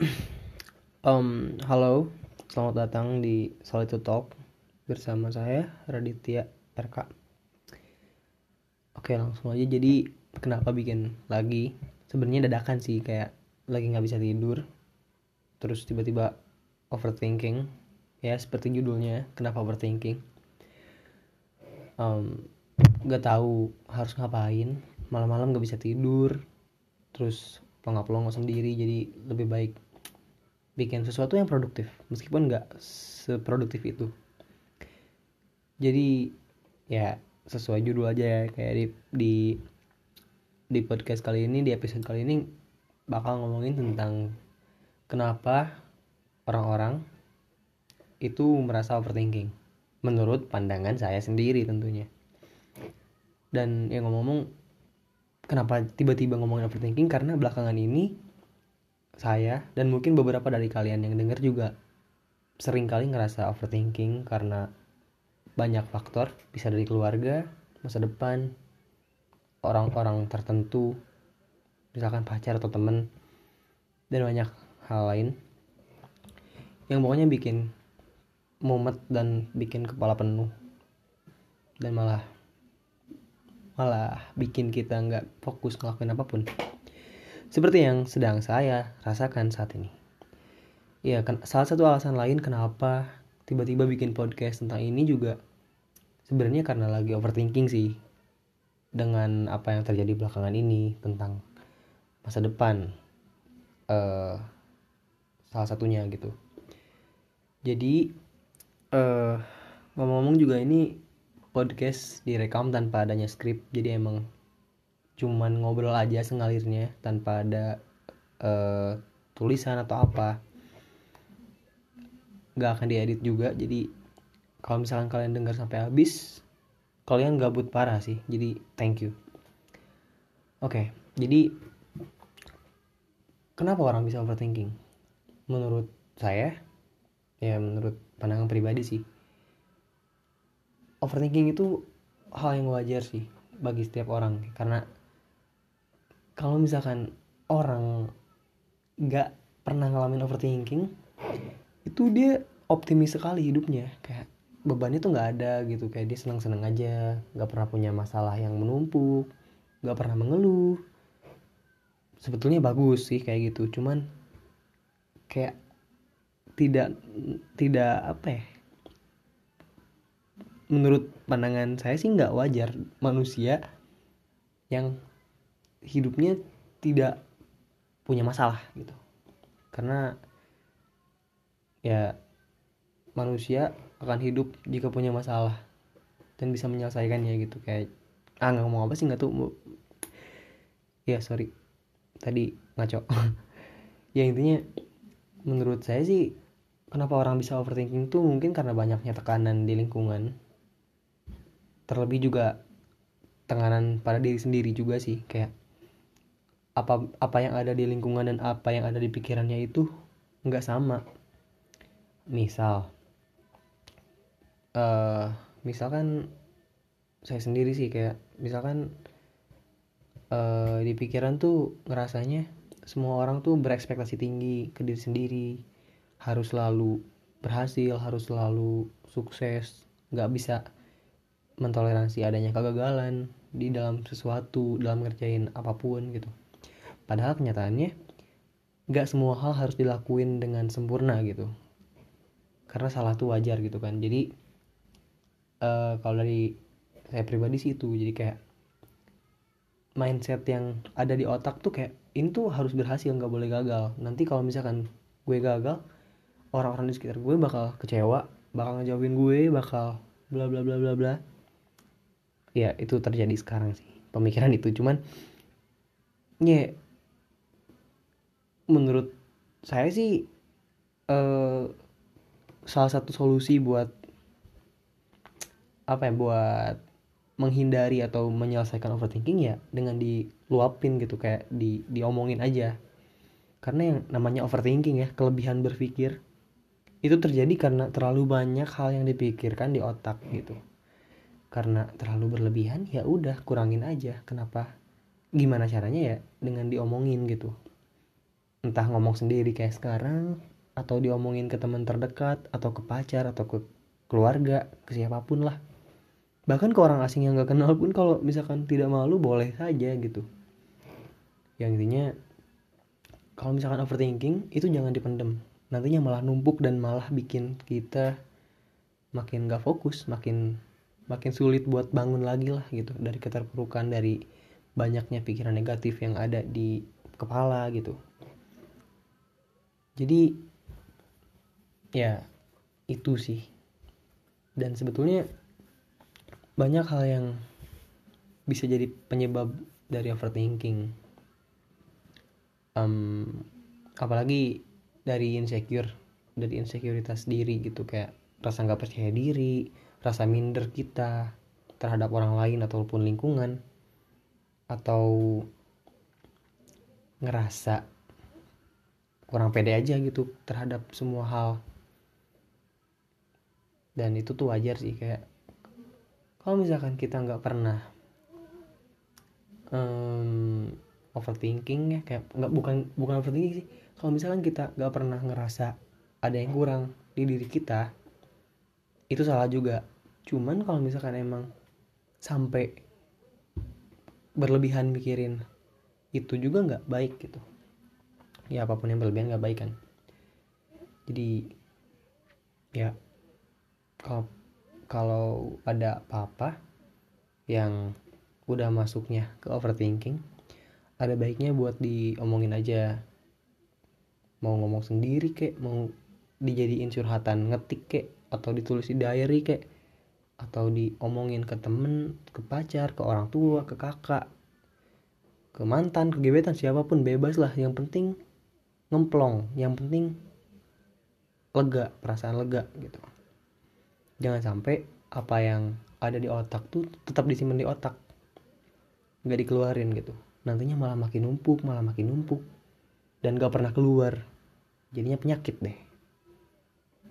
Um, halo, selamat datang di Solitude Talk bersama saya Raditya RK. Oke langsung aja. Jadi kenapa bikin lagi? Sebenarnya dadakan sih kayak lagi nggak bisa tidur, terus tiba-tiba overthinking. Ya seperti judulnya, kenapa overthinking? Um, gak tahu harus ngapain. Malam-malam nggak bisa tidur, terus pelongok-pelongok sendiri. Jadi lebih baik bikin sesuatu yang produktif meskipun nggak seproduktif itu. Jadi ya sesuai judul aja ya kayak di di di podcast kali ini di episode kali ini bakal ngomongin tentang kenapa orang-orang itu merasa overthinking menurut pandangan saya sendiri tentunya. Dan yang ngomong-ngomong kenapa tiba-tiba ngomongin overthinking? Karena belakangan ini saya dan mungkin beberapa dari kalian yang dengar juga sering kali ngerasa overthinking karena banyak faktor bisa dari keluarga masa depan orang-orang tertentu misalkan pacar atau temen dan banyak hal lain yang pokoknya bikin mumet dan bikin kepala penuh dan malah malah bikin kita nggak fokus ngelakuin apa pun seperti yang sedang saya rasakan saat ini. Ya, salah satu alasan lain kenapa tiba-tiba bikin podcast tentang ini juga sebenarnya karena lagi overthinking sih dengan apa yang terjadi belakangan ini tentang masa depan uh, salah satunya gitu. Jadi uh, ngomong-ngomong juga ini podcast direkam tanpa adanya skrip jadi emang cuman ngobrol aja sengalirnya tanpa ada uh, tulisan atau apa. Nggak akan diedit juga jadi kalau misalkan kalian dengar sampai habis kalian gabut parah sih jadi thank you. Oke okay, jadi kenapa orang bisa overthinking? Menurut saya ya menurut pandangan pribadi sih overthinking itu hal yang wajar sih bagi setiap orang karena kalau misalkan orang nggak pernah ngalamin overthinking itu dia optimis sekali hidupnya. Kayak bebannya tuh nggak ada gitu kayak dia senang senang aja nggak pernah punya masalah yang menumpuk nggak pernah mengeluh. Sebetulnya bagus sih kayak gitu cuman kayak tidak tidak apa ya menurut pandangan saya sih nggak wajar manusia yang hidupnya tidak punya masalah gitu. Karena ya manusia akan hidup jika punya masalah dan bisa menyelesaikannya gitu. Kayak ah nggak ngomong apa sih? Nggak tuh ya sorry. Tadi ngaco. Ya intinya menurut saya sih kenapa orang bisa overthinking tuh mungkin karena banyaknya tekanan di lingkungan. Terlebih juga tekanan pada diri sendiri juga sih. Kayak apa apa yang ada di lingkungan dan apa yang ada di pikirannya itu nggak sama. Misal uh, misalkan saya sendiri sih kayak misalkan uh, di pikiran tuh ngerasanya semua orang tuh berekspektasi tinggi ke diri sendiri harus selalu berhasil harus selalu sukses nggak bisa mentoleransi adanya kegagalan di dalam sesuatu dalam ngerjain apa pun gitu padahal kenyataannya nggak semua hal harus dilakuin dengan sempurna gitu. Karena salah tuh wajar gitu kan. Jadi uh, kalau dari saya pribadi sih itu. Jadi kayak mindset yang ada di otak tuh kayak ini tuh harus berhasil nggak boleh gagal. Nanti kalau misalkan gue gagal orang-orang di sekitar gue bakal kecewa bakal ngejawabin gue bakal bla bla bla bla bla. Ya itu terjadi sekarang sih. Pemikiran itu. Cuman ya menurut saya sih uh, salah satu solusi buat apa ya buat menghindari atau menyelesaikan overthinking ya dengan diluapin gitu kayak di diomongin aja. Karena yang namanya overthinking ya kelebihan berpikir itu terjadi karena terlalu banyak hal yang dipikirkan di otak gitu. Karena terlalu berlebihan ya udah kurangin aja. Kenapa? Gimana caranya ya dengan diomongin gitu entah ngomong sendiri kayak sekarang atau diomongin ke teman terdekat atau ke pacar atau ke keluarga ke siapa pun lah. Bahkan ke orang asing yang gak kenal pun kalau misalkan tidak malu boleh saja gitu. Yang intinya kalau misalkan overthinking itu jangan dipendem. Nantinya malah numpuk dan malah bikin kita makin gak fokus makin makin sulit buat bangun lagi lah gitu. Dari keterpurukan dari banyaknya pikiran negatif yang ada di kepala gitu jadi ya itu sih. Dan sebetulnya banyak hal yang bisa jadi penyebab dari overthinking. Um, apalagi dari insecure dari insekuritas diri gitu kayak rasa nggak percaya diri rasa minder kita terhadap orang lain ataupun lingkungan atau ngerasa kurang pede aja gitu terhadap semua hal. Dan itu tuh wajar sih kayak kalau misalkan kita nggak pernah um, overthinking ya kayak nggak bukan bukan overthinking sih. Kalau misalkan kita nggak pernah ngerasa ada yang kurang di diri kita itu salah juga. Cuman kalau misalkan emang sampai berlebihan mikirin itu juga nggak baik gitu ya apa pun yang berlebihan nggak baik kan? Jadi ya kalau kalau ada apa-apa yang udah masuknya ke overthinking ada baiknya buat diomongin aja. Mau ngomong sendiri kek mau dijadiin curhatan ngetik kek atau ditulis di diary kayak atau diomongin ke temen ke pacar ke orang tua ke kakak ke mantan ke gebetan siapa pun bebas lah. Yang penting ngemplong. Yang penting lega perasaan lega gitu. Jangan sampai apa yang ada di otak tuh tetap disimpan di otak. Nggak dikeluarin gitu. Nantinya malah makin numpuk malah makin numpuk. Dan gak pernah keluar. Jadinya penyakit deh.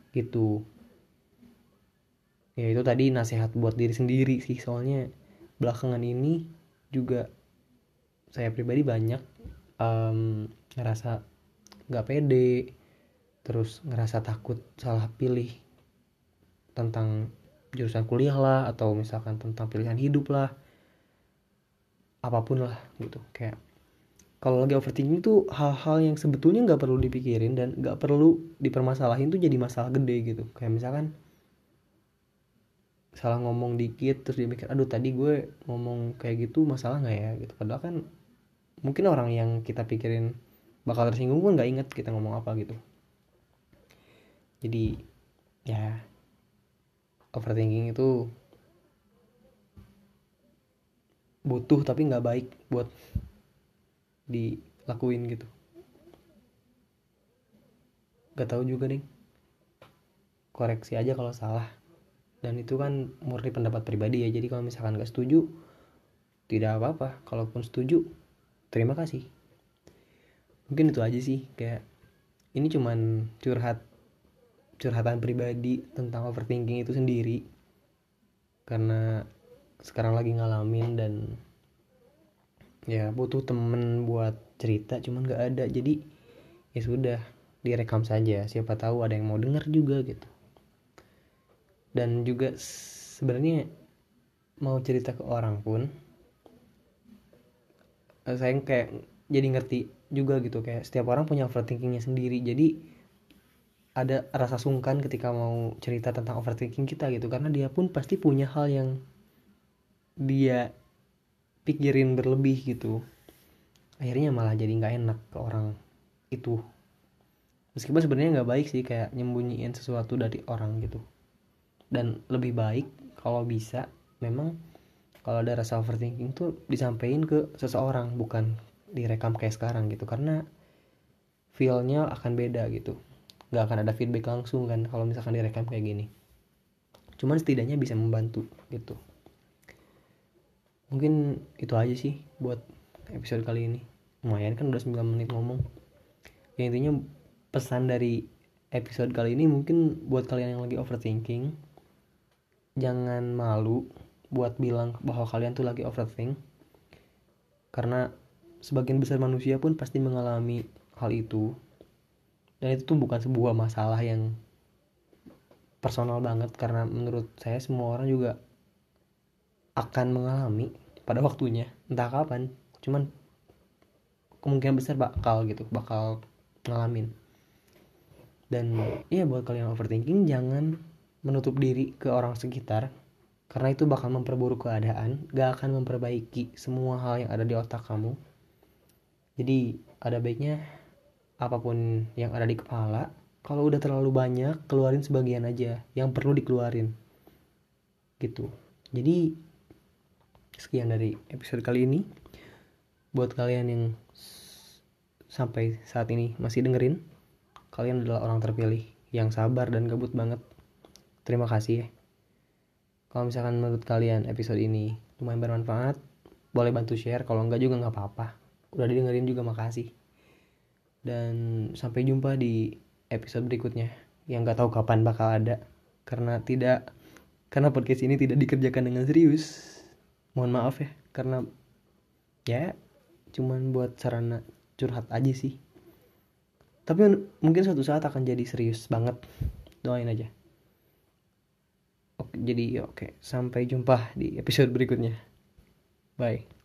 Gitu. Ya itu tadi nasihat buat diri sendiri sih. Soalnya belakangan ini juga saya pribadi banyak um, ngerasa nggak pede terus ngerasa takut salah pilih tentang jurusan kuliah lah atau misalkan tentang pilihan hidup lah apa pun lah gitu. Kayak kalau lagi overthinking itu hal-hal yang sebetulnya nggak perlu dipikirin dan nggak perlu dipermasalahin tuh jadi masalah gede gitu. Kayak misalkan salah ngomong dikit terus dia mikir aduh tadi gue ngomong kayak gitu masalah nggak ya? Gitu. Padahal kan mungkin orang yang kita pikirin bakal tersinggung pun nggak inget kita ngomong apa gitu. Jadi ya overthinking itu butuh tapi nggak baik buat dilakuin gitu. Gak tahu juga nih koreksi aja kalau salah. Dan itu kan murni pendapat pribadi ya. Jadi kalau misalkan gak setuju tidak apa-apa. Kalaupun setuju terima kasih mungkin itu aja sih kayak ini cuman curhat curhatan pribadi tentang overthinking itu sendiri. Karena sekarang lagi ngalamin dan ya butuh temen buat cerita cuman gak ada. Jadi ya sudah direkam saja. Siapa tahu ada yang mau denger juga gitu. Dan juga sebenarnya mau cerita ke orang pun eh, saya kayak jadi ngerti juga gitu kayak setiap orang punya overthinkingnya sendiri. Jadi ada rasa sungkan ketika mau cerita tentang overthinking kita gitu karena dia pun pasti punya hal yang dia pikirin berlebih gitu. Akhirnya malah jadi nggak enak ke orang itu. Meskipun sebenarnya nggak baik sih kayak nyembunyiin sesuatu dari orang gitu. Dan lebih baik kalau bisa memang kalau ada rasa overthinking tuh disampaikan ke seseorang bukan direkam kayak sekarang gitu karena feelnya akan beda gitu. Nggak akan ada feedback langsung kan kalau misalkan direkam kayak gini. Cuman setidaknya bisa membantu gitu. Mungkin itu aja sih buat episode kali ini. Lumayan kan udah 9 menit ngomong. Ya intinya pesan dari episode kali ini mungkin buat kalian yang lagi overthinking jangan malu buat bilang bahwa kalian tuh lagi overthink. Karena sebagian besar manusia pun pasti mengalami hal itu. Dan itu tuh bukan sebuah masalah yang personal banget karena menurut saya semua orang juga akan mengalami pada waktunya entah kapan. Cuman kemungkinan besar bakal gitu bakal ngalamin. Dan iya buat kalian overthinking jangan menutup diri ke orang sekitar karena itu bakal memperburuk keadaan gak akan memperbaiki semua hal yang ada di otak kamu jadi ada baiknya apa pun yang ada di kepala kalau udah terlalu banyak keluarin sebagian aja yang perlu dikeluarin. Gitu. Jadi sekian dari episode kali ini. Buat kalian yang sampai saat ini masih dengerin kalian adalah orang terpilih yang sabar dan gabut banget. Terima kasih ya. Kalau misalkan menurut kalian episode ini lumayan bermanfaat boleh bantu share. Kalau enggak juga nggak apa-apa udah didengerin juga makasih. Dan sampai jumpa di episode berikutnya yang gak tahu kapan bakal ada. Karena tidak karena podcast ini tidak dikerjakan dengan serius. Mohon maaf ya karena ya cuman buat sarana curhat aja sih. Tapi mungkin suatu saat akan jadi serius banget. Doain aja. Oke jadi oke. Sampai jumpa di episode berikutnya. Bye